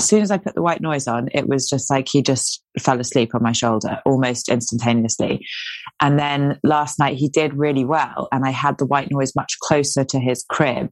as soon as I put the white noise on, it was just like he just fell asleep on my shoulder almost instantaneously. And then last night he did really well. And I had the white noise much closer to his crib.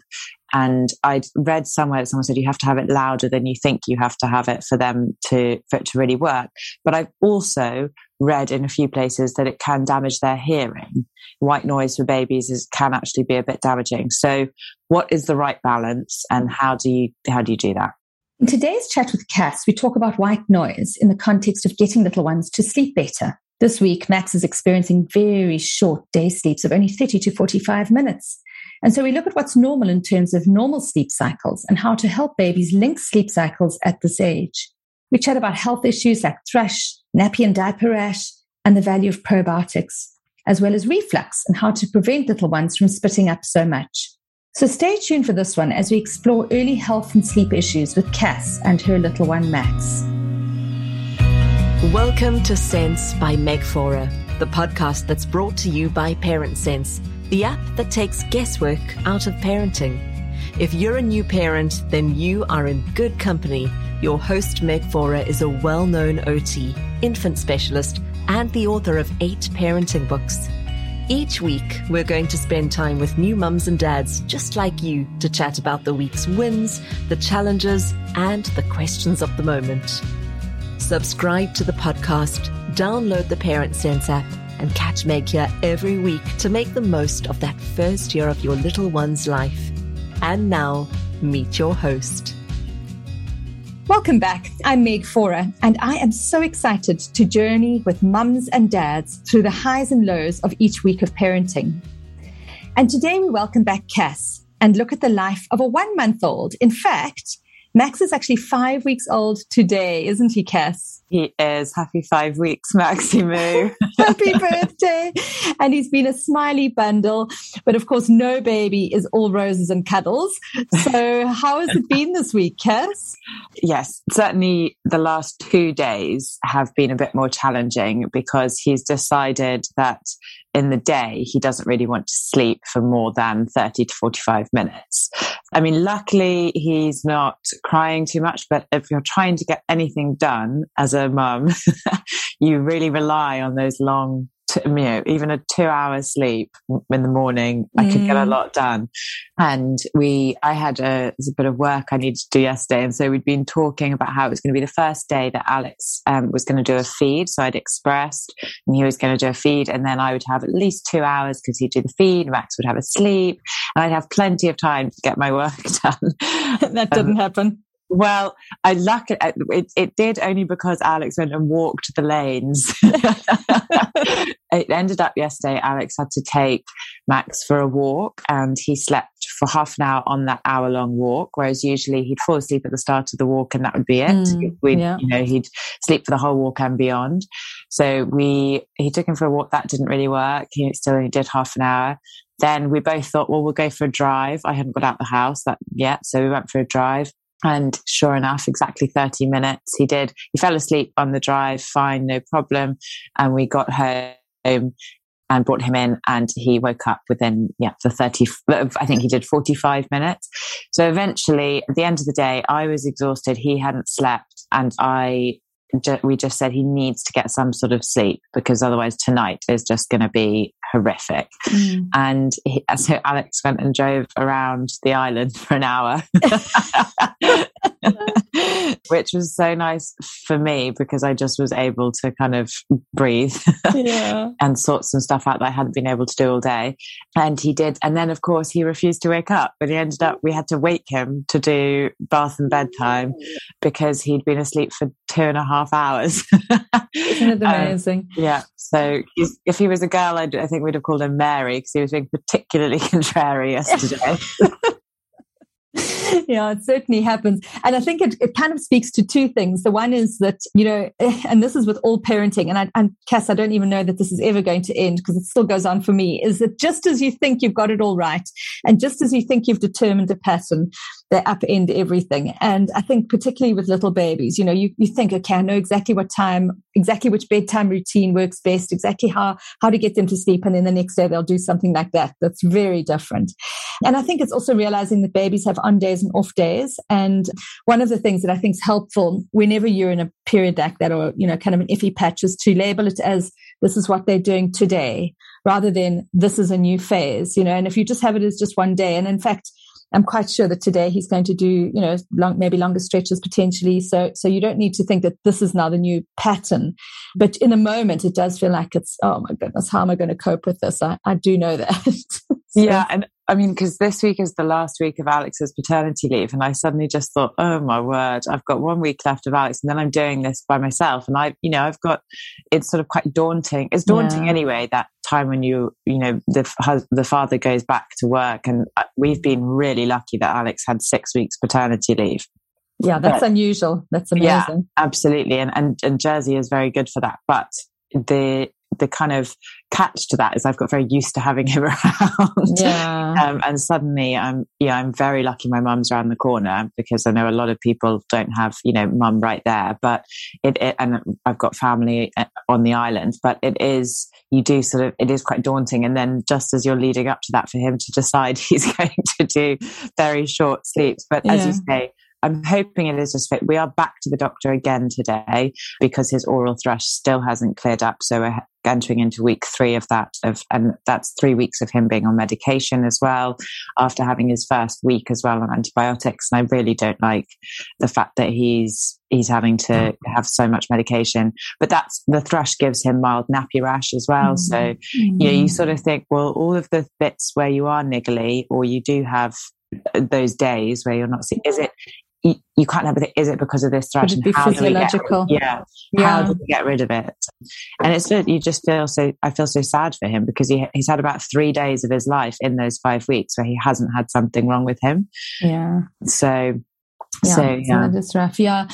And I'd read somewhere that someone said you have to have it louder than you think you have to have it for them to, for it to really work. But I've also read in a few places that it can damage their hearing. White noise for babies is, can actually be a bit damaging. So what is the right balance and how do you, how do you do that? In today's chat with Cass, we talk about white noise in the context of getting little ones to sleep better. This week, Max is experiencing very short day sleeps of only 30 to 45 minutes. And so we look at what's normal in terms of normal sleep cycles and how to help babies link sleep cycles at this age. We chat about health issues like thrush, nappy and diaper rash, and the value of probiotics, as well as reflux and how to prevent little ones from spitting up so much. So stay tuned for this one as we explore early health and sleep issues with Cass and her little one Max. Welcome to Sense by Meg Faure, the podcast that's brought to you by Parent Sense, the app that takes guesswork out of parenting. If you're a new parent, then you are in good company. Your host, Meg Faure, is a well known OT, infant specialist, and the author of eight parenting books. Each week, we're going to spend time with new mums and dads just like you to chat about the week's wins, the challenges, and the questions of the moment. Subscribe to the podcast, download the Parent Sense app, and catch Meg here every week to make the most of that first year of your little one's life. And now, meet your host. Welcome back. I'm Meg Faure, and I am so excited to journey with mums and dads through the highs and lows of each week of parenting. And today we welcome back Cass and look at the life of a one month old. In fact, Max is actually five weeks old today, isn't he, Cass? He is. Happy five weeks, Maximu. Happy birthday. And he's been a smiley bundle. But of course, no baby is all roses and cuddles. So how has it been this week, Cass? Yes, certainly the last two days have been a bit more challenging because he's decided that in the day, he doesn't really want to sleep for more than 30 to 45 minutes. I mean, luckily he's not crying too much, but if you're trying to get anything done as a mum, you really rely on those long you know, even a two hours sleep in the morning, I could get a mm. lot done. And we, I had a, a, bit of work I needed to do yesterday. And so we'd been talking about how it was going to be the first day that Alex um, was going to do a feed. So I'd expressed and he was going to do a feed. And then I would have at least two hours because he'd do the feed. Max would have a sleep and I'd have plenty of time to get my work done. that didn't um, happen. Well, I luck it, it, it. did only because Alex went and walked the lanes. it ended up yesterday. Alex had to take Max for a walk, and he slept for half an hour on that hour long walk. Whereas usually he'd fall asleep at the start of the walk, and that would be it. Mm, We'd, yeah. you know, he'd sleep for the whole walk and beyond. So we he took him for a walk. That didn't really work. He still only did half an hour. Then we both thought, well, we'll go for a drive. I hadn't got out the house that yet, so we went for a drive. And sure enough, exactly 30 minutes, he did. He fell asleep on the drive, fine, no problem. And we got home and brought him in and he woke up within, yeah, the 30, I think he did 45 minutes. So eventually, at the end of the day, I was exhausted. He hadn't slept and I we just said he needs to get some sort of sleep because otherwise tonight is just going to be horrific. Mm. And he, so Alex went and drove around the island for an hour, which was so nice for me because I just was able to kind of breathe yeah. and sort some stuff out that I hadn't been able to do all day. And he did. And then, of course, he refused to wake up, but he ended up, we had to wake him to do bath and bedtime because he'd been asleep for two and a half hours. Isn't it um, amazing? Um, yeah. So if he was a girl, I'd, I think we'd have called him Mary because he was being particularly contrary yesterday. yeah, it certainly happens. And I think it, it kind of speaks to two things. The one is that, you know, eh, and this is with all parenting, and I, and Cass, I don't even know that this is ever going to end because it still goes on for me, is that just as you think you've got it all right, and just as you think you've determined a pattern, they upend everything. And I think particularly with little babies, you know, you, you think, okay, I know exactly what time, exactly which bedtime routine works best, exactly how, how to get them to sleep. And then the next day they'll do something like that. That's very different. And I think it's also realizing that babies have on days and off days. And one of the things that I think is helpful whenever you're in a period like that or, you know, kind of an iffy patch is to label it as this is what they're doing today rather than this is a new phase, you know, and if you just have it as just one day. And in fact, I'm quite sure that today he's going to do, you know, long, maybe longer stretches potentially. So, so you don't need to think that this is now the new pattern. But in a moment, it does feel like it's, oh my goodness, how am I going to cope with this? I, I do know that. so. Yeah. And I mean, because this week is the last week of Alex's paternity leave, and I suddenly just thought, oh my word, I've got one week left of Alex, and then I'm doing this by myself. And I, you know, I've got it's sort of quite daunting. It's daunting yeah. anyway. That time when you, you know, the the father goes back to work, and uh, we've been really lucky that Alex had six weeks paternity leave. Yeah, that's but, unusual. That's amazing. Yeah, absolutely, and and and Jersey is very good for that. But the the kind of catch to that is I've got very used to having him around. Yeah. um, and suddenly I'm, yeah, I'm very lucky my mum's around the corner because I know a lot of people don't have, you know, mum right there, but it, it, and I've got family uh, on the island, but it is, you do sort of, it is quite daunting. And then just as you're leading up to that for him to decide he's going to do very short sleeps. But as you say, I'm hoping it is just fit. We are back to the doctor again today because his oral thrush still hasn't cleared up. So we're entering into week three of that of, and that's three weeks of him being on medication as well after having his first week as well on antibiotics. And I really don't like the fact that he's, he's having to have so much medication, but that's the thrush gives him mild nappy rash as well. Mm-hmm. So, you know, you sort of think, well, all of the bits where you are niggly or you do have those days where you're not seeing, is it you, you can't have it. Is it because of this it be physiological? Get, yeah. yeah. How do we get rid of it? And it's you just feel so. I feel so sad for him because he he's had about three days of his life in those five weeks where he hasn't had something wrong with him. Yeah. So. Yeah, so yeah, rough. Yeah,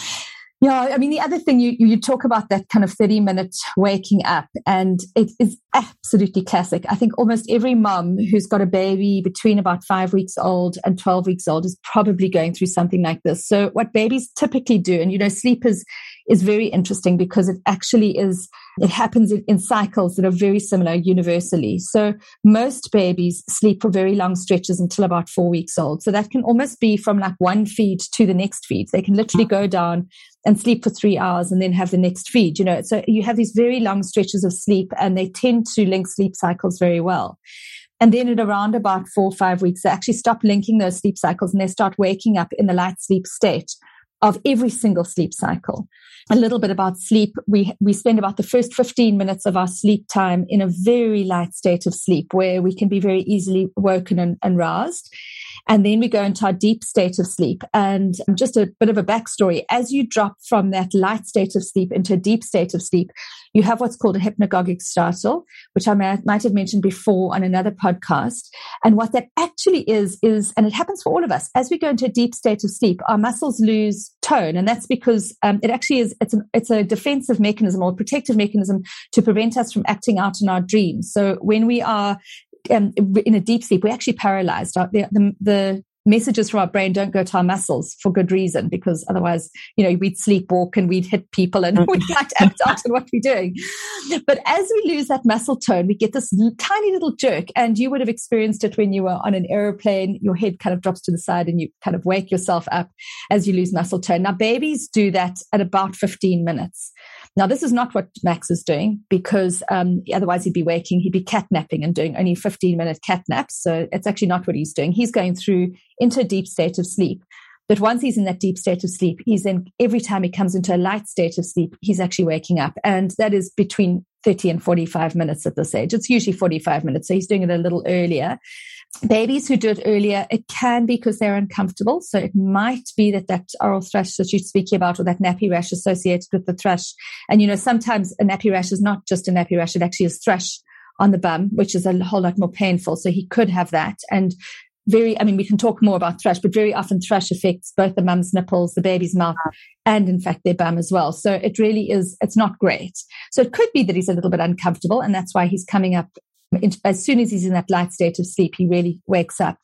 yeah, I mean, the other thing you, you talk about that kind of 30 minute waking up, and it is absolutely classic. I think almost every mum who's got a baby between about five weeks old and 12 weeks old is probably going through something like this. So, what babies typically do, and you know, sleep is, is very interesting because it actually is, it happens in, in cycles that are very similar universally. So, most babies sleep for very long stretches until about four weeks old. So, that can almost be from like one feed to the next feed. They can literally go down and sleep for three hours and then have the next feed. You know, so you have these very long stretches of sleep and they tend to link sleep cycles very well. And then at around about four or five weeks, they actually stop linking those sleep cycles and they start waking up in the light sleep state of every single sleep cycle. A little bit about sleep. We, we spend about the first 15 minutes of our sleep time in a very light state of sleep where we can be very easily woken and, and roused. And then we go into our deep state of sleep. And just a bit of a backstory as you drop from that light state of sleep into a deep state of sleep, you have what's called a hypnagogic startle, which I might have mentioned before on another podcast. And what that actually is, is, and it happens for all of us, as we go into a deep state of sleep, our muscles lose tone. And that's because um, it actually is, it's, an, it's a defensive mechanism or protective mechanism to prevent us from acting out in our dreams. So when we are um, in a deep sleep, we're actually paralyzed. The, the, the, messages from our brain don't go to our muscles for good reason, because otherwise, you know, we'd sleepwalk and we'd hit people and we'd act out on what we're doing. But as we lose that muscle tone, we get this tiny little jerk. And you would have experienced it when you were on an aeroplane. Your head kind of drops to the side and you kind of wake yourself up as you lose muscle tone. Now, babies do that at about 15 minutes. Now, this is not what Max is doing because um, otherwise he'd be waking, he'd be catnapping and doing only 15 minute cat naps. So it's actually not what he's doing. He's going through into a deep state of sleep. But once he's in that deep state of sleep, he's in every time he comes into a light state of sleep, he's actually waking up. And that is between 30 and 45 minutes at this age. It's usually 45 minutes. So he's doing it a little earlier. Babies who do it earlier, it can be because they're uncomfortable. So it might be that that oral thrush that you're speaking about or that nappy rash associated with the thrush. And, you know, sometimes a nappy rash is not just a nappy rash. It actually is thrush on the bum, which is a whole lot more painful. So he could have that. And very, I mean, we can talk more about thrush, but very often thrush affects both the mum's nipples, the baby's mouth, and in fact their bum as well. So it really is, it's not great. So it could be that he's a little bit uncomfortable and that's why he's coming up as soon as he's in that light state of sleep, he really wakes up.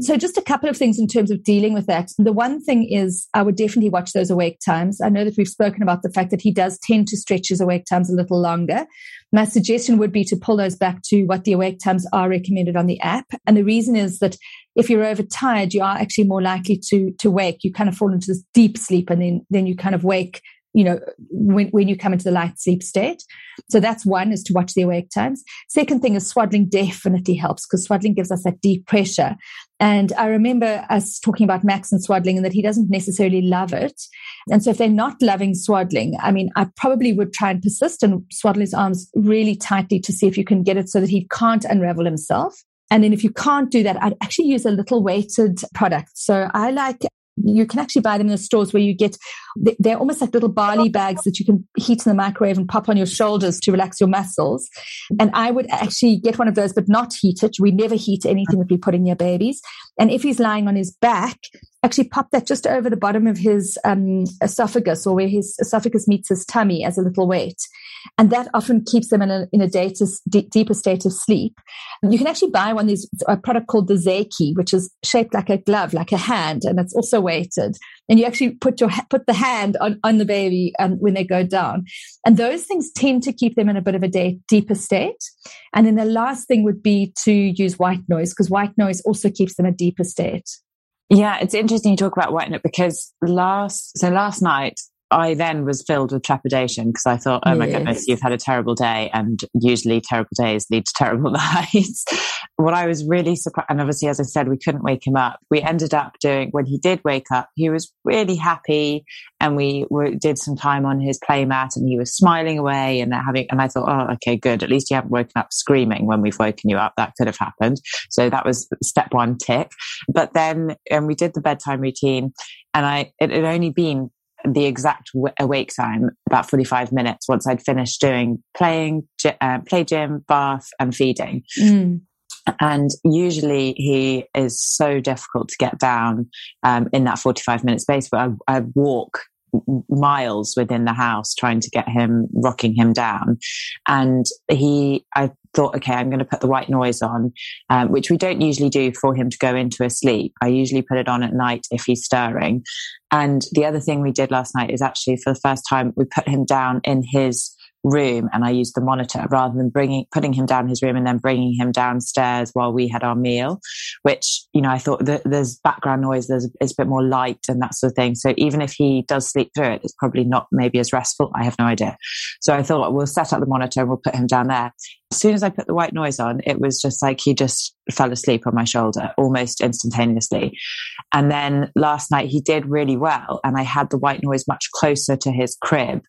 So, just a couple of things in terms of dealing with that. The one thing is, I would definitely watch those awake times. I know that we've spoken about the fact that he does tend to stretch his awake times a little longer. My suggestion would be to pull those back to what the awake times are recommended on the app. And the reason is that if you're overtired, you are actually more likely to to wake. You kind of fall into this deep sleep, and then then you kind of wake you know, when, when you come into the light sleep state. So that's one is to watch the awake times. Second thing is swaddling definitely helps because swaddling gives us that deep pressure. And I remember us talking about Max and swaddling and that he doesn't necessarily love it. And so if they're not loving swaddling, I mean, I probably would try and persist and swaddle his arms really tightly to see if you can get it so that he can't unravel himself. And then if you can't do that, I'd actually use a little weighted product. So I like you can actually buy them in the stores where you get they're almost like little barley bags that you can heat in the microwave and pop on your shoulders to relax your muscles. And i would actually get one of those but not heat it. We never heat anything that we put in your babies. And if he's lying on his back actually pop that just over the bottom of his um, esophagus or where his esophagus meets his tummy as a little weight. And that often keeps them in a, in a deeper state of sleep. You can actually buy one, there's a product called the Zaky, which is shaped like a glove, like a hand, and it's also weighted. And you actually put your, put the hand on, on the baby um, when they go down. And those things tend to keep them in a bit of a day, deeper state. And then the last thing would be to use white noise because white noise also keeps them in a deeper state. Yeah, it's interesting you talk about white because last so last night I then was filled with trepidation because I thought, oh my yes. goodness, you've had a terrible day. And usually terrible days lead to terrible nights. What I was really surprised, and obviously, as I said, we couldn't wake him up. We ended up doing, when he did wake up, he was really happy and we were, did some time on his playmat and he was smiling away and having, and I thought, oh, okay, good. At least you haven't woken up screaming when we've woken you up. That could have happened. So that was step one tick. But then, and we did the bedtime routine and I, it had only been the exact awake time, about 45 minutes once I'd finished doing playing, uh, play gym, bath and feeding. Mm. And usually he is so difficult to get down um, in that 45 minute space, but I, I walk miles within the house trying to get him rocking him down. And he i thought okay i'm going to put the white noise on um, which we don't usually do for him to go into a sleep. I usually put it on at night if he's stirring. And the other thing we did last night is actually for the first time we put him down in his room and I used the monitor rather than bringing, putting him down his room and then bringing him downstairs while we had our meal, which, you know, I thought that there's background noise, there's it's a bit more light and that sort of thing. So even if he does sleep through it, it's probably not maybe as restful. I have no idea. So I thought we'll set up the monitor and we'll put him down there. As soon as I put the white noise on, it was just like he just fell asleep on my shoulder almost instantaneously. And then last night he did really well and I had the white noise much closer to his crib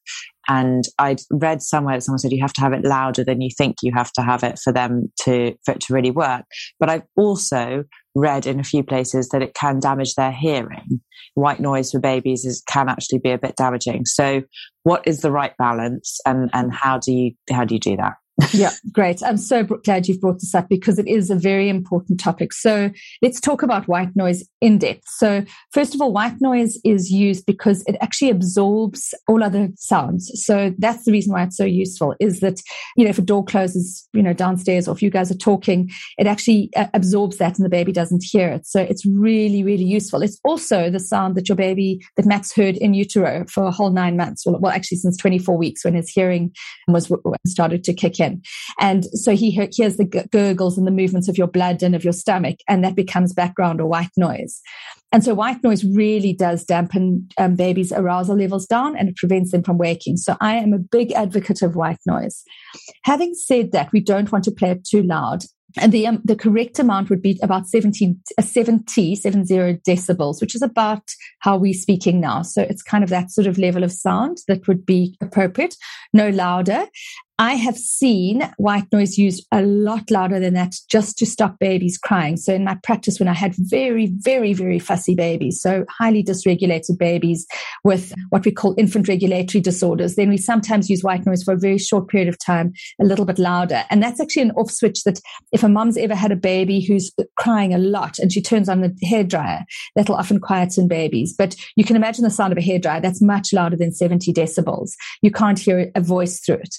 and I'd read somewhere that someone said you have to have it louder than you think you have to have it for them to for it to really work. But I've also read in a few places that it can damage their hearing. White noise for babies is, can actually be a bit damaging. So, what is the right balance, and and how do you how do you do that? Yeah, great. I'm so glad you've brought this up because it is a very important topic. So let's talk about white noise in depth. So first of all, white noise is used because it actually absorbs all other sounds. So that's the reason why it's so useful is that, you know, if a door closes, you know, downstairs or if you guys are talking, it actually uh, absorbs that and the baby doesn't hear it. So it's really, really useful. It's also the sound that your baby, that Max heard in utero for a whole nine months. Well, well actually since 24 weeks when his hearing was started to kick in in. And so he hears the gurgles and the movements of your blood and of your stomach, and that becomes background or white noise. And so white noise really does dampen um, babies' arousal levels down and it prevents them from waking. So I am a big advocate of white noise. Having said that, we don't want to play it too loud. And the, um, the correct amount would be about 17, uh, 70, 70 decibels, which is about how we're speaking now. So it's kind of that sort of level of sound that would be appropriate, no louder. I have seen white noise used a lot louder than that just to stop babies crying. So in my practice, when I had very, very, very fussy babies, so highly dysregulated babies with what we call infant regulatory disorders, then we sometimes use white noise for a very short period of time, a little bit louder. And that's actually an off switch that if a mom's ever had a baby who's crying a lot and she turns on the hairdryer, that'll often quieten babies. But you can imagine the sound of a hairdryer. That's much louder than 70 decibels. You can't hear a voice through it.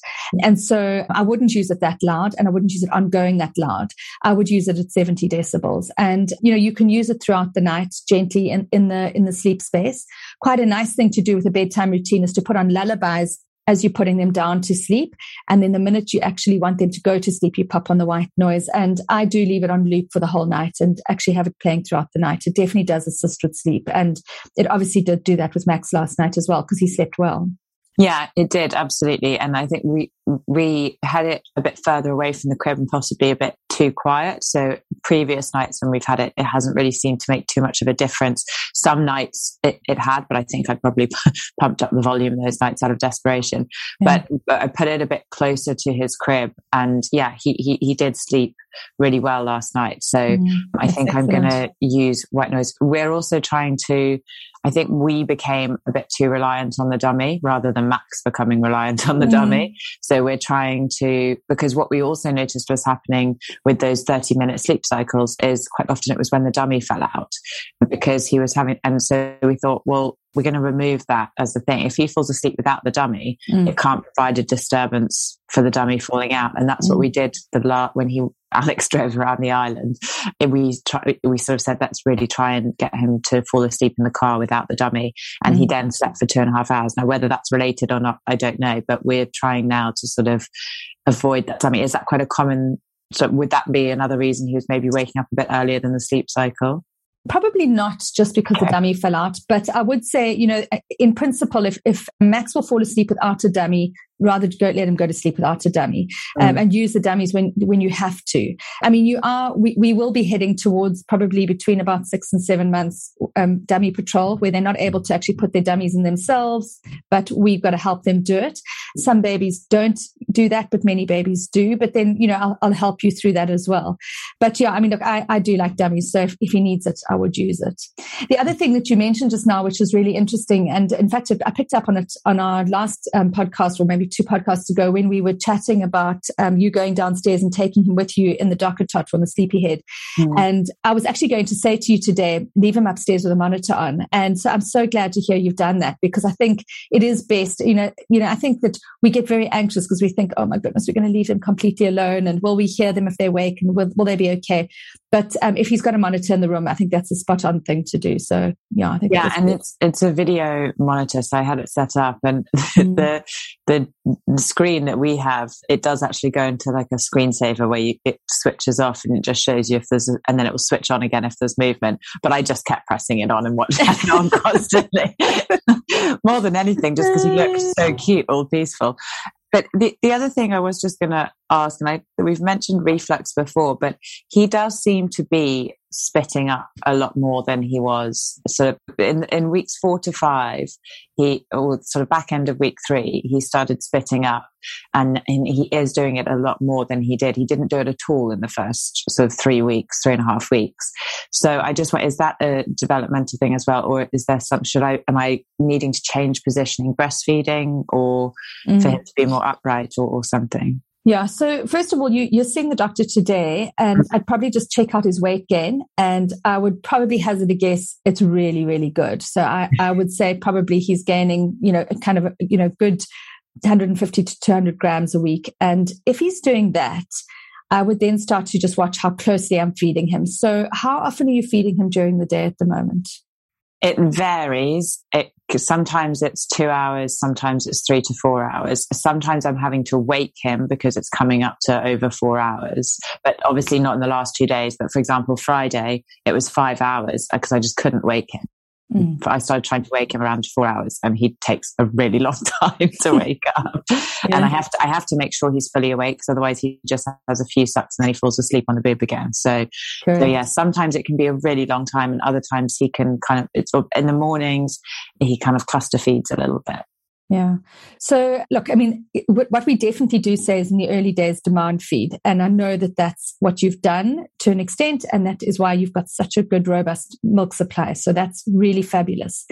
And so I wouldn't use it that loud and I wouldn't use it ongoing that loud. I would use it at 70 decibels. And, you know, you can use it throughout the night gently in, in the, in the sleep space. Quite a nice thing to do with a bedtime routine is to put on lullabies as you're putting them down to sleep. And then the minute you actually want them to go to sleep, you pop on the white noise. And I do leave it on loop for the whole night and actually have it playing throughout the night. It definitely does assist with sleep. And it obviously did do that with Max last night as well because he slept well. Yeah, it did absolutely, and I think we we had it a bit further away from the crib and possibly a bit too quiet. So previous nights when we've had it, it hasn't really seemed to make too much of a difference. Some nights it, it had, but I think I probably pumped up the volume those nights out of desperation. Yeah. But, but, I put it a bit closer to his crib, and yeah, he he, he did sleep really well last night. So mm, I think excellent. I'm going to use white noise. We're also trying to I think we became a bit too reliant on the dummy rather than Max becoming reliant on the mm. dummy. So we're trying to, because what we also noticed was happening with those 30 minute sleep cycles is quite often it was when the dummy fell out because he was having, and so we thought, well, we're going to remove that as the thing. If he falls asleep without the dummy, mm. it can't provide a disturbance for the dummy falling out. And that's mm. what we did the la- when he Alex drove around the island. We try, we sort of said let's really try and get him to fall asleep in the car without the dummy, and mm. he then slept for two and a half hours. Now whether that's related or not, I don't know. But we're trying now to sort of avoid that dummy. Is that quite a common? So would that be another reason he was maybe waking up a bit earlier than the sleep cycle? Probably not just because okay. the dummy fell out, but I would say, you know, in principle, if, if Max will fall asleep without a dummy, rather go, let them go to sleep without a dummy um, mm. and use the dummies when, when you have to. I mean, you are, we, we will be heading towards probably between about six and seven months um, dummy patrol where they're not able to actually put their dummies in themselves, but we've got to help them do it. Some babies don't do that, but many babies do. But then, you know, I'll, I'll help you through that as well. But yeah, I mean, look, I, I do like dummies. So if, if he needs it, I would use it. The other thing that you mentioned just now, which is really interesting, and in fact, I picked up on it on our last um, podcast or maybe two podcasts ago when we were chatting about um, you going downstairs and taking him with you in the DockATot from the sleepyhead. Mm. And I was actually going to say to you today, leave him upstairs with a monitor on. And so I'm so glad to hear you've done that because I think it is best. You know, you know, I think that we get very anxious because we think, oh my goodness, we're going to leave him completely alone, and will we hear them if they wake, and will, will they be okay? But um, if he's got a monitor in the room, I think that's a spot on thing to do. So yeah, I think yeah, and good. it's it's a video monitor, so I had it set up, and mm. the the screen that we have, it does actually go into like a screensaver where you, it switches off and it just shows you if there's, a, and then it will switch on again if there's movement. But I just kept pressing it on and watching it on constantly, more than anything, just because he looks so cute, all peaceful. But the, the other thing I was just going to ask, and I, we've mentioned reflux before, but he does seem to be spitting up a lot more than he was. So in, in weeks four to five, he, or sort of back end of week three, he started spitting up and, and he is doing it a lot more than he did. He didn't do it at all in the first sort of three weeks, three and a half weeks. So I just want, is that a developmental thing as well? Or is there some, should I, am I needing to change positioning breastfeeding or mm. for him to be more upright or, or something? Yeah. So first of all, you, you're seeing the doctor today and I'd probably just check out his weight gain and I would probably hazard a guess it's really, really good. So I, I would say probably he's gaining, you know, kind of, you know, good 150 to 200 grams a week. And if he's doing that, I would then start to just watch how closely I'm feeding him. So how often are you feeding him during the day at the moment? It varies. It sometimes it's two hours, sometimes it's three to four hours. Sometimes I'm having to wake him because it's coming up to over four hours. But obviously not in the last two days. But for example, Friday it was five hours because I just couldn't wake him. Mm. I started trying to wake him around four hours, and he takes a really long time to wake up. yeah. And I have to, I have to make sure he's fully awake, because otherwise he just has a few sucks and then he falls asleep on the boob again. So, so yeah, sometimes it can be a really long time, and other times he can kind of, it's in the mornings he kind of cluster feeds a little bit. Yeah. So, look, I mean, what we definitely do say is in the early days, demand feed. And I know that that's what you've done to an extent. And that is why you've got such a good, robust milk supply. So that's really fabulous.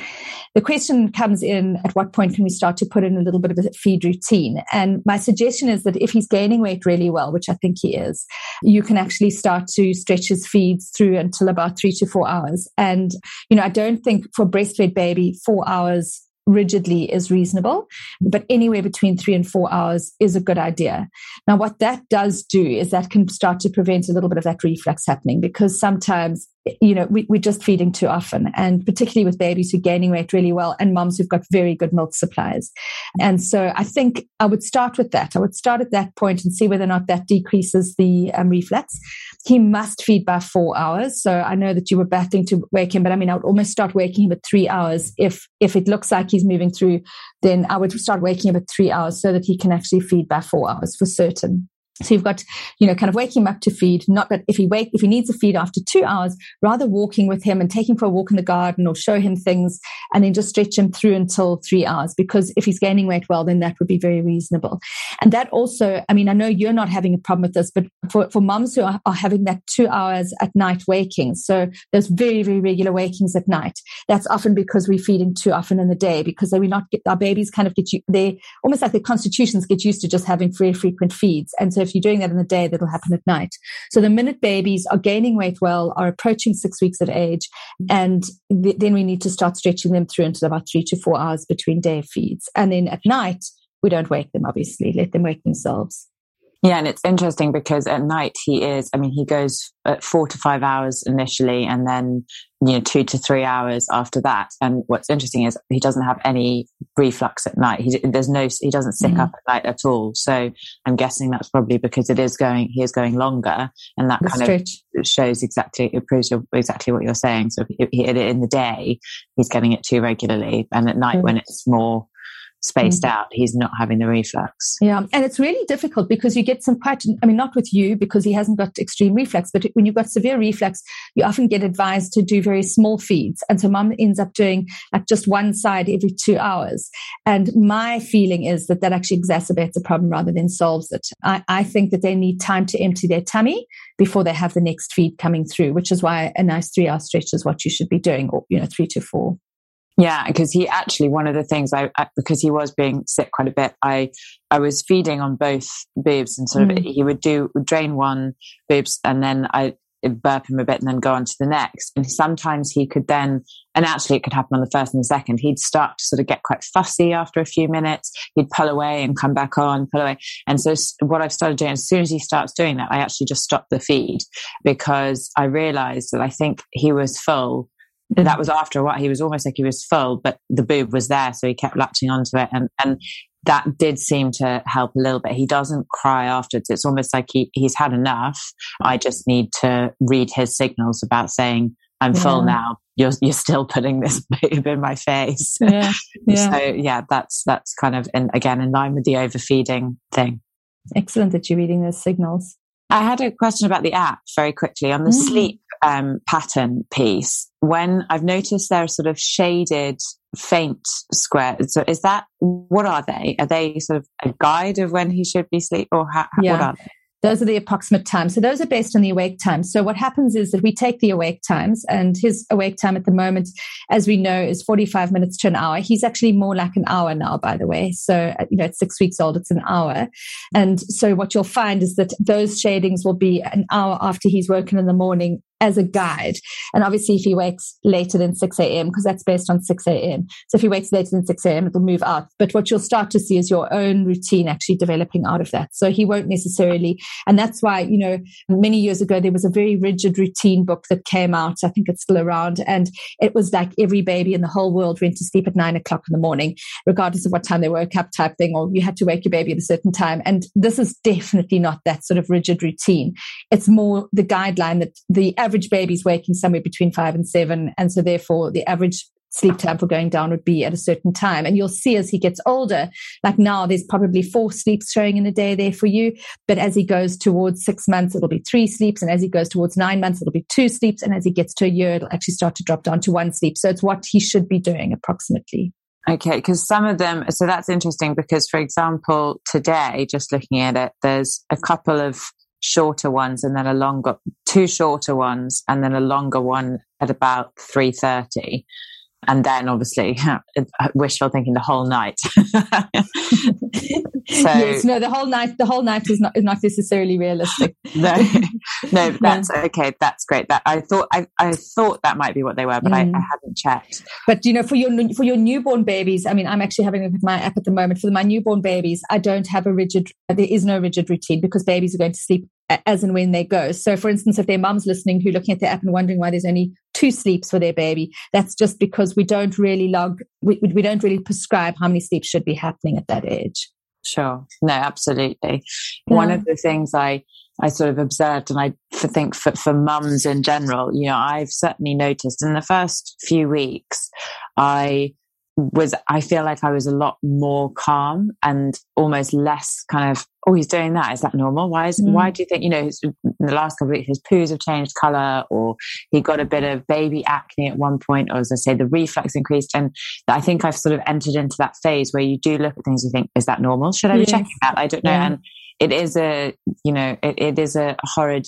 The question comes in at what point can we start to put in a little bit of a feed routine? And my suggestion is that if he's gaining weight really well, which I think he is, you can actually start to stretch his feeds through until about three to four hours. And, you know, I don't think for a breastfed baby, four hours rigidly is reasonable, but anywhere between three and four hours is a good idea. Now, what that does do is that can start to prevent a little bit of that reflux happening because sometimes you know, we, we're just feeding too often, and particularly with babies who are gaining weight really well and moms who've got very good milk supplies. And so I think I would start with that. I would start at that point and see whether or not that decreases the um, reflux. He must feed by four hours. So I know that you were battling to wake him, but I mean, I would almost start waking him at three hours. If, if it looks like he's moving through, then I would start waking him at three hours so that he can actually feed by four hours for certain. So you've got, you know, kind of waking him up to feed, not that if he wake, if he needs a feed after two hours, rather walking with him and taking for a walk in the garden or show him things and then just stretch him through until three hours. Because if he's gaining weight well, then that would be very reasonable. And that also, I mean, I know you're not having a problem with this, but for, for moms who are, are having that two hours at night waking, so those very, very regular wakings at night, that's often because we're feeding too often in the day because they we not get, our babies kind of get you, they almost like their constitutions get used to just having very frequent feeds. And so if you're doing that in the day, that'll happen at night. So the minute babies are gaining weight well, are approaching six weeks of age, and th- then we need to start stretching them through until about three to four hours between day feeds. And then at night, we don't wake them, obviously, let them wake themselves. Yeah, and it's interesting because at night he is, I mean, he goes at four to five hours initially and then, you know, two to three hours after that. And what's interesting is he doesn't have any reflux at night. He, there's no, he doesn't sick mm-hmm. up at night at all. So I'm guessing that's probably because it is going, he is going longer and that the kind stretch. of shows exactly, it proves exactly what you're saying. So he, in the day, he's getting it too regularly. And at night mm-hmm. when it's more, spaced mm-hmm. out, he's not having the reflux. Yeah. And it's really difficult because you get some quite, I mean, not with you because he hasn't got extreme reflux, but when you've got severe reflux, you often get advised to do very small feeds. And so mom ends up doing like just one side every two hours. And my feeling is that that actually exacerbates the problem rather than solves it. I, I think that they need time to empty their tummy before they have the next feed coming through, which is why a nice three hour stretch is what you should be doing, or, you know, three to four. Yeah, because he actually one of the things I, I, because he was being sick quite a bit. I I was feeding on both boobs and sort of mm. he would do drain one boobs and then I burp him a bit and then go on to the next. And sometimes he could then, and actually it could happen on the first and the second, he'd start to sort of get quite fussy after a few minutes. He'd pull away and come back on, pull away. And so what I've started doing, as soon as he starts doing that, I actually just stop the feed because I realized that I think he was full that mm. was after a while. He was almost like he was full, but the boob was there, so he kept latching onto it, and and that did seem to help a little bit. He doesn't cry afterwards. It's almost like he he's had enough. I just need to read his signals about saying I'm yeah. full now. You're you're still putting this boob in my face. Yeah, yeah. so yeah, that's that's kind of in, again in line with the overfeeding thing. Excellent that you're reading those signals. I had a question about the app very quickly on the mm. sleep um, pattern piece, when I've noticed there are sort of shaded, faint squares. So is that what are they? Are they sort of a guide of when he should be sleep, or how, yeah. what are they? Those are the approximate times. So those are based on the awake times. So what happens is that we take the awake times and his awake time at the moment, as we know, is 45 minutes to an hour. He's actually more like an hour now, by the way. So, uh, you know, at six weeks old, it's an hour. And so what you'll find is that those shadings will be an hour after he's woken in the morning as a guide. And obviously, if he wakes later than 6 a.m., because that's based on 6 a.m. So if he wakes later than 6 a.m., it'll move out. But what you'll start to see is your own routine actually developing out of that. So he won't necessarily, and that's why, you know, many years ago, there was a very rigid routine book that came out. I think it's still around. And it was like every baby in the whole world went to sleep at nine o'clock in the morning, regardless of what time they woke up type thing, or you had to wake your baby at a certain time. And this is definitely not that sort of rigid routine. It's more the guideline that the average baby's waking somewhere between five and seven. And so therefore the average sleep time for going down would be at a certain time. And you'll see as he gets older, like now there's probably four sleeps showing in a day there for you. But as he goes towards six months, it'll be three sleeps. And as he goes towards nine months, it'll be two sleeps. And as he gets to a year, it'll actually start to drop down to one sleep. So it's what he should be doing approximately. Okay, because some of them, so that's interesting because, for example, today, just looking at it, there's a couple of shorter ones and then a longer two shorter ones and then a longer one at about 3.30 and then obviously wishful thinking the whole night so yes no the whole night the whole night is not is not necessarily realistic no no, that's yeah. okay. That's great. That I thought I, I thought that might be what they were, but mm. I, I, hadn't checked. But you know, for your for your newborn babies, I mean, I'm actually having a look at my app at the moment. For my newborn babies, I don't have a rigid. There is no rigid routine because babies are going to sleep as and when they go. So, for instance, if their mum's listening who looking at their app and wondering why there's only two sleeps for their baby, that's just because we don't really log, we, we don't really prescribe how many sleeps should be happening at that age. Sure. No, absolutely. Yeah. One of the things I, I sort of observed, and I think for, for mums in general, you know, I've certainly noticed in the first few weeks, I was I feel like I was a lot more calm and almost less kind of oh he's doing that is that normal why is mm. why do you think you know his, the last couple of weeks his poos have changed color or he got a bit of baby acne at one point or as I say the reflux increased and I think I've sort of entered into that phase where you do look at things and think is that normal should I be yes. checking that I don't know yeah. and it is a you know it, it is a horrid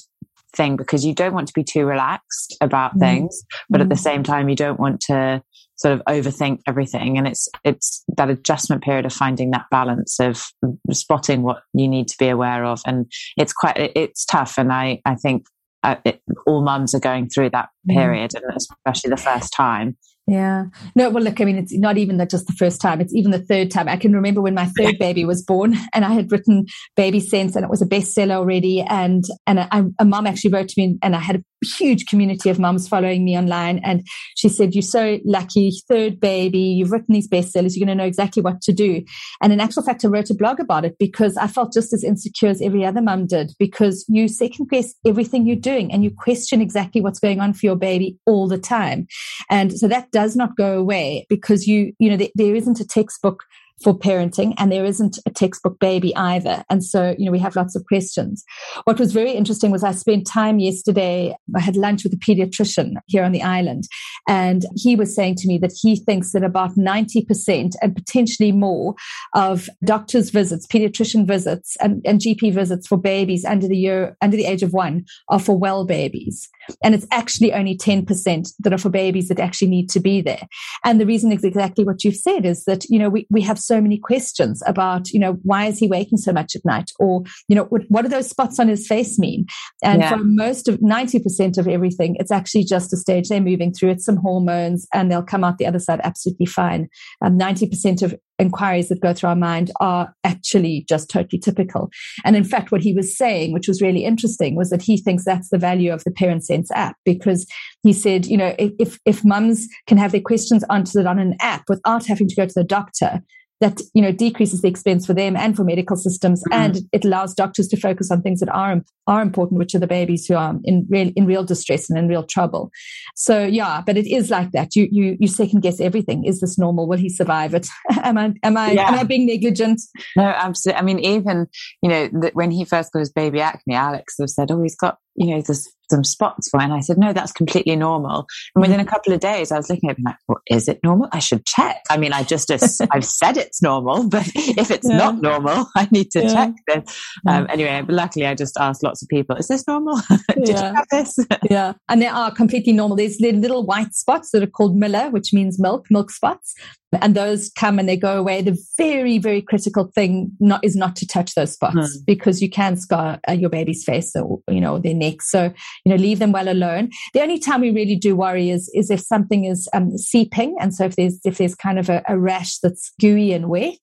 thing because you don't want to be too relaxed about mm. things but mm. at the mm. same time you don't want to sort of overthink everything and it's it's that adjustment period of finding that balance of spotting what you need to be aware of and it's quite it's tough and i i think uh, it, all mums are going through that mm. period mm. and especially the first time yeah. No, well, look, I mean, it's not even that just the first time, it's even the third time. I can remember when my third baby was born and I had written Baby Sense and it was a bestseller already. And, and a, a mom actually wrote to me and I had a huge community of moms following me online. And she said, You're so lucky, third baby, you've written these bestsellers, you're going to know exactly what to do. And in actual fact, I wrote a blog about it because I felt just as insecure as every other mum did because you second guess everything you're doing and you question exactly what's going on for your baby all the time. And so that does not go away because you, you know, there, there isn't a textbook for parenting and there isn't a textbook baby either. And so, you know, we have lots of questions. What was very interesting was I spent time yesterday, I had lunch with a pediatrician here on the island, and he was saying to me that he thinks that about 90% and potentially more of doctors' visits, pediatrician visits and, and GP visits for babies under the year, under the age of one are for well babies. And it's actually only 10% that are for babies that actually need to be there. And the reason is exactly what you've said is that, you know, we, we have so many questions about, you know, why is he waking so much at night? Or, you know, what, what do those spots on his face mean? And yeah. for most of 90% of everything, it's actually just a stage they're moving through. It's some hormones and they'll come out the other side absolutely fine. Um, 90% of inquiries that go through our mind are actually just totally typical. And in fact, what he was saying, which was really interesting, was that he thinks that's the value of the Parent Sense app because he said, you know, if if mums can have their questions answered on an app without having to go to the doctor, that you know decreases the expense for them and for medical systems mm-hmm. and it allows doctors to focus on things that are are important which are the babies who are in real in real distress and in real trouble. So yeah but it is like that. You you you second guess everything. Is this normal? Will he survive it? Am i am i yeah. am i being negligent? No absolutely i mean even you know the, when he first got his baby acne alex have said oh he's got you know, there's some spots for. And I said, no, that's completely normal. And within a couple of days, I was looking at it like, well, is it normal? I should check. I mean, I just, I've said it's normal, but if it's yeah. not normal, I need to yeah. check this. Um, anyway, luckily I just asked lots of people, is this normal? Did yeah. you have this? yeah. And they are completely normal. There's little white spots that are called milia, which means milk, milk spots and those come and they go away. The very, very critical thing not, is not to touch those spots mm. because you can scar uh, your baby's face or, you know, their neck. So, you know, leave them well alone. The only time we really do worry is, is if something is um, seeping. And so if there's, if there's kind of a, a rash that's gooey and wet,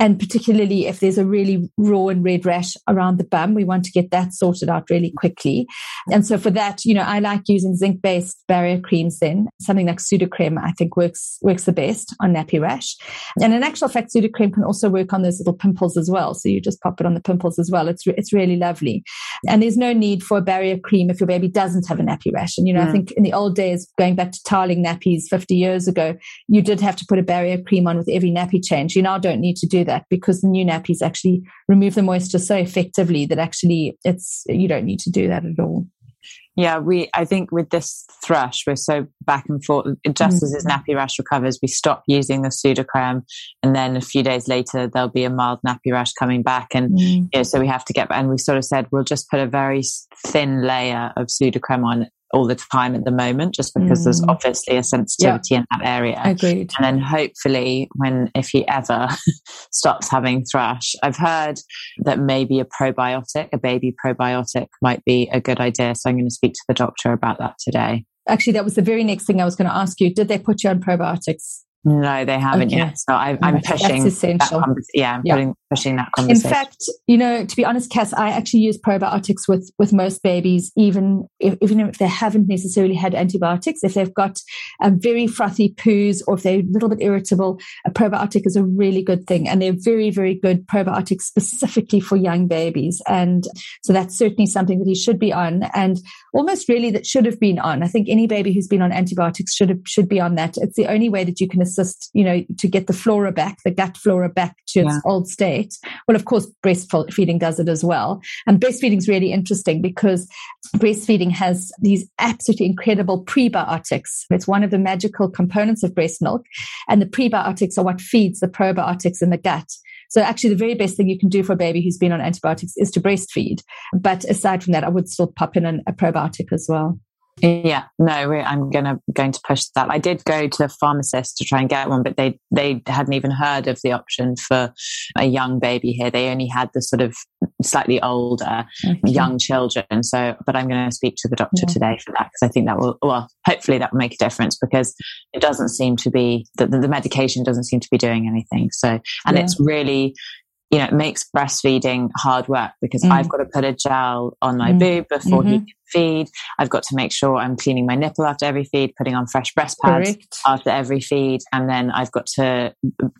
and particularly if there's a really raw and red rash around the bum, we want to get that sorted out really quickly. And so for that, you know, I like using zinc based barrier creams then. Something like Sudocrem, I think works, works the best on nappy rash. And in actual fact, Sudocrem can also work on those little pimples as well. So you just pop it on the pimples as well. It's, re- it's really lovely. And there's no need for a barrier cream if your baby doesn't have a nappy rash. And, you know, mm. I think in the old days, going back to tiling nappies 50 years ago, you did have to put a barrier cream on with every nappy change. You now don't need to do that because the new nappies actually remove the moisture so effectively that actually it's, you don't need to do that at all. Yeah, we. I think with this thrush, we're so back and forth. Just mm-hmm. as his nappy rash recovers, we stop using the Sudocrem, and then a few days later there'll be a mild nappy rash coming back, and mm-hmm. you know, so we have to get. And we sort of said we'll just put a very thin layer of Sudocrem on all the time at the moment, just because mm. there's obviously a sensitivity in that area. Agreed. And then hopefully, when if he ever stops having thrush, I've heard that maybe a probiotic, a baby probiotic, might be a good idea. So I'm going to speak to the doctor about that today. Actually, that was the very next thing I was going to ask you. Did they put you on probiotics? No, they haven't okay. yet. So I, am pushing. That's essential. That yeah, I'm yeah. Putting, pushing that conversation. In fact, you know, to be honest, Cass, I actually use probiotics with with most babies, even if, even if they haven't necessarily had antibiotics. If they've got a very frothy poos or if they're a little bit irritable, a probiotic is a really good thing, and they're very very good probiotics specifically for young babies. And so that's certainly something that he should be on, and almost really that should have been on. I think any baby who's been on antibiotics should have, should be on that. It's the only way that you can assist, you know, to get the flora back, the gut flora back to its yeah. old state. Well, of course, breastfeeding does it as well. And breastfeeding is really interesting because breastfeeding has these absolutely incredible prebiotics. It's one of the magical components of breast milk. And the prebiotics are what feeds the probiotics in the gut. So actually, the very best thing you can do for a baby who's been on antibiotics is to breastfeed. But aside from that, I would still pop in an, a probiotic as well. Yeah, no, I'm gonna going to push that. I did go to a pharmacist to try and get one, but they they hadn't even heard of the option for a young baby here. They only had the sort of slightly older okay. young children. So, but I'm going to speak to the doctor yeah. today for that because I think that will well, hopefully that will make a difference because it doesn't seem to be that the, medication doesn't seem to be doing anything. So, and yeah. it's really you know, it makes breastfeeding hard work because mm. I've got to put a gel on my mm. boob before mm-hmm. he can feed. I've got to make sure I'm cleaning my nipple after every feed, putting on fresh breast pads Correct. after every feed. And then I've got to,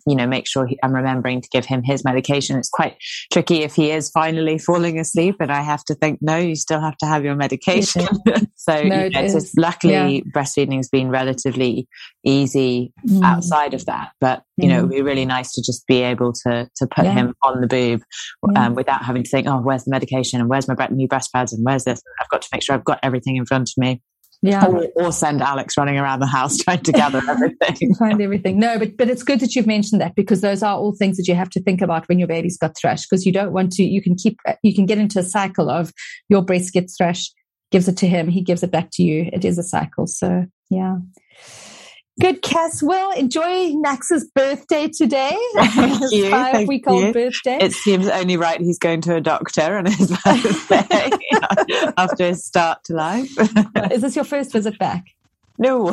you know, make sure he, I'm remembering to give him his medication. It's quite tricky if he is finally falling asleep and I have to think, no, you still have to have your medication. so, no, you know, it's luckily yeah. breastfeeding has been relatively easy mm. outside of that. But, you mm. know, it would be really nice to just be able to, to put yeah. him on the boob um, without having to think, oh, where's the medication and where's my new breast pads and where's this? I've got to make sure I've got everything in front of me. Yeah. Or, or, send Alex running around the house trying to gather everything. Find everything. No, but but it's good that you've mentioned that because those are all things that you have to think about when your baby's got thrush because you don't want to you can keep uh, you can get into a cycle of your breast gets thrush, gives it to him, he gives it back to you. It is a cycle. So yeah. Good, Cass. Well, enjoy Max's birthday today. Thank you. Five week old birthday. It seems only right he's going to a doctor on his birthday after his start to life. is this your first visit back? No,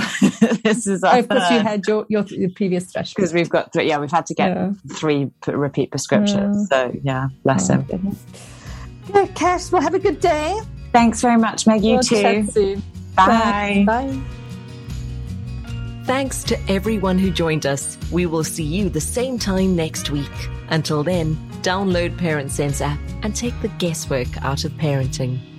this is our oh, because you had your, your, your previous threshold. Because we've got three. Yeah, we've had to get yeah. three repeat prescriptions. So yeah, bless oh, him. Goodness. Good, Cass. Well, have a good day. Thanks very much, Meg. You we'll too. Bye. Bye. Bye. Thanks to everyone who joined us. We will see you the same time next week. Until then, download Parent Sense app and take the guesswork out of parenting.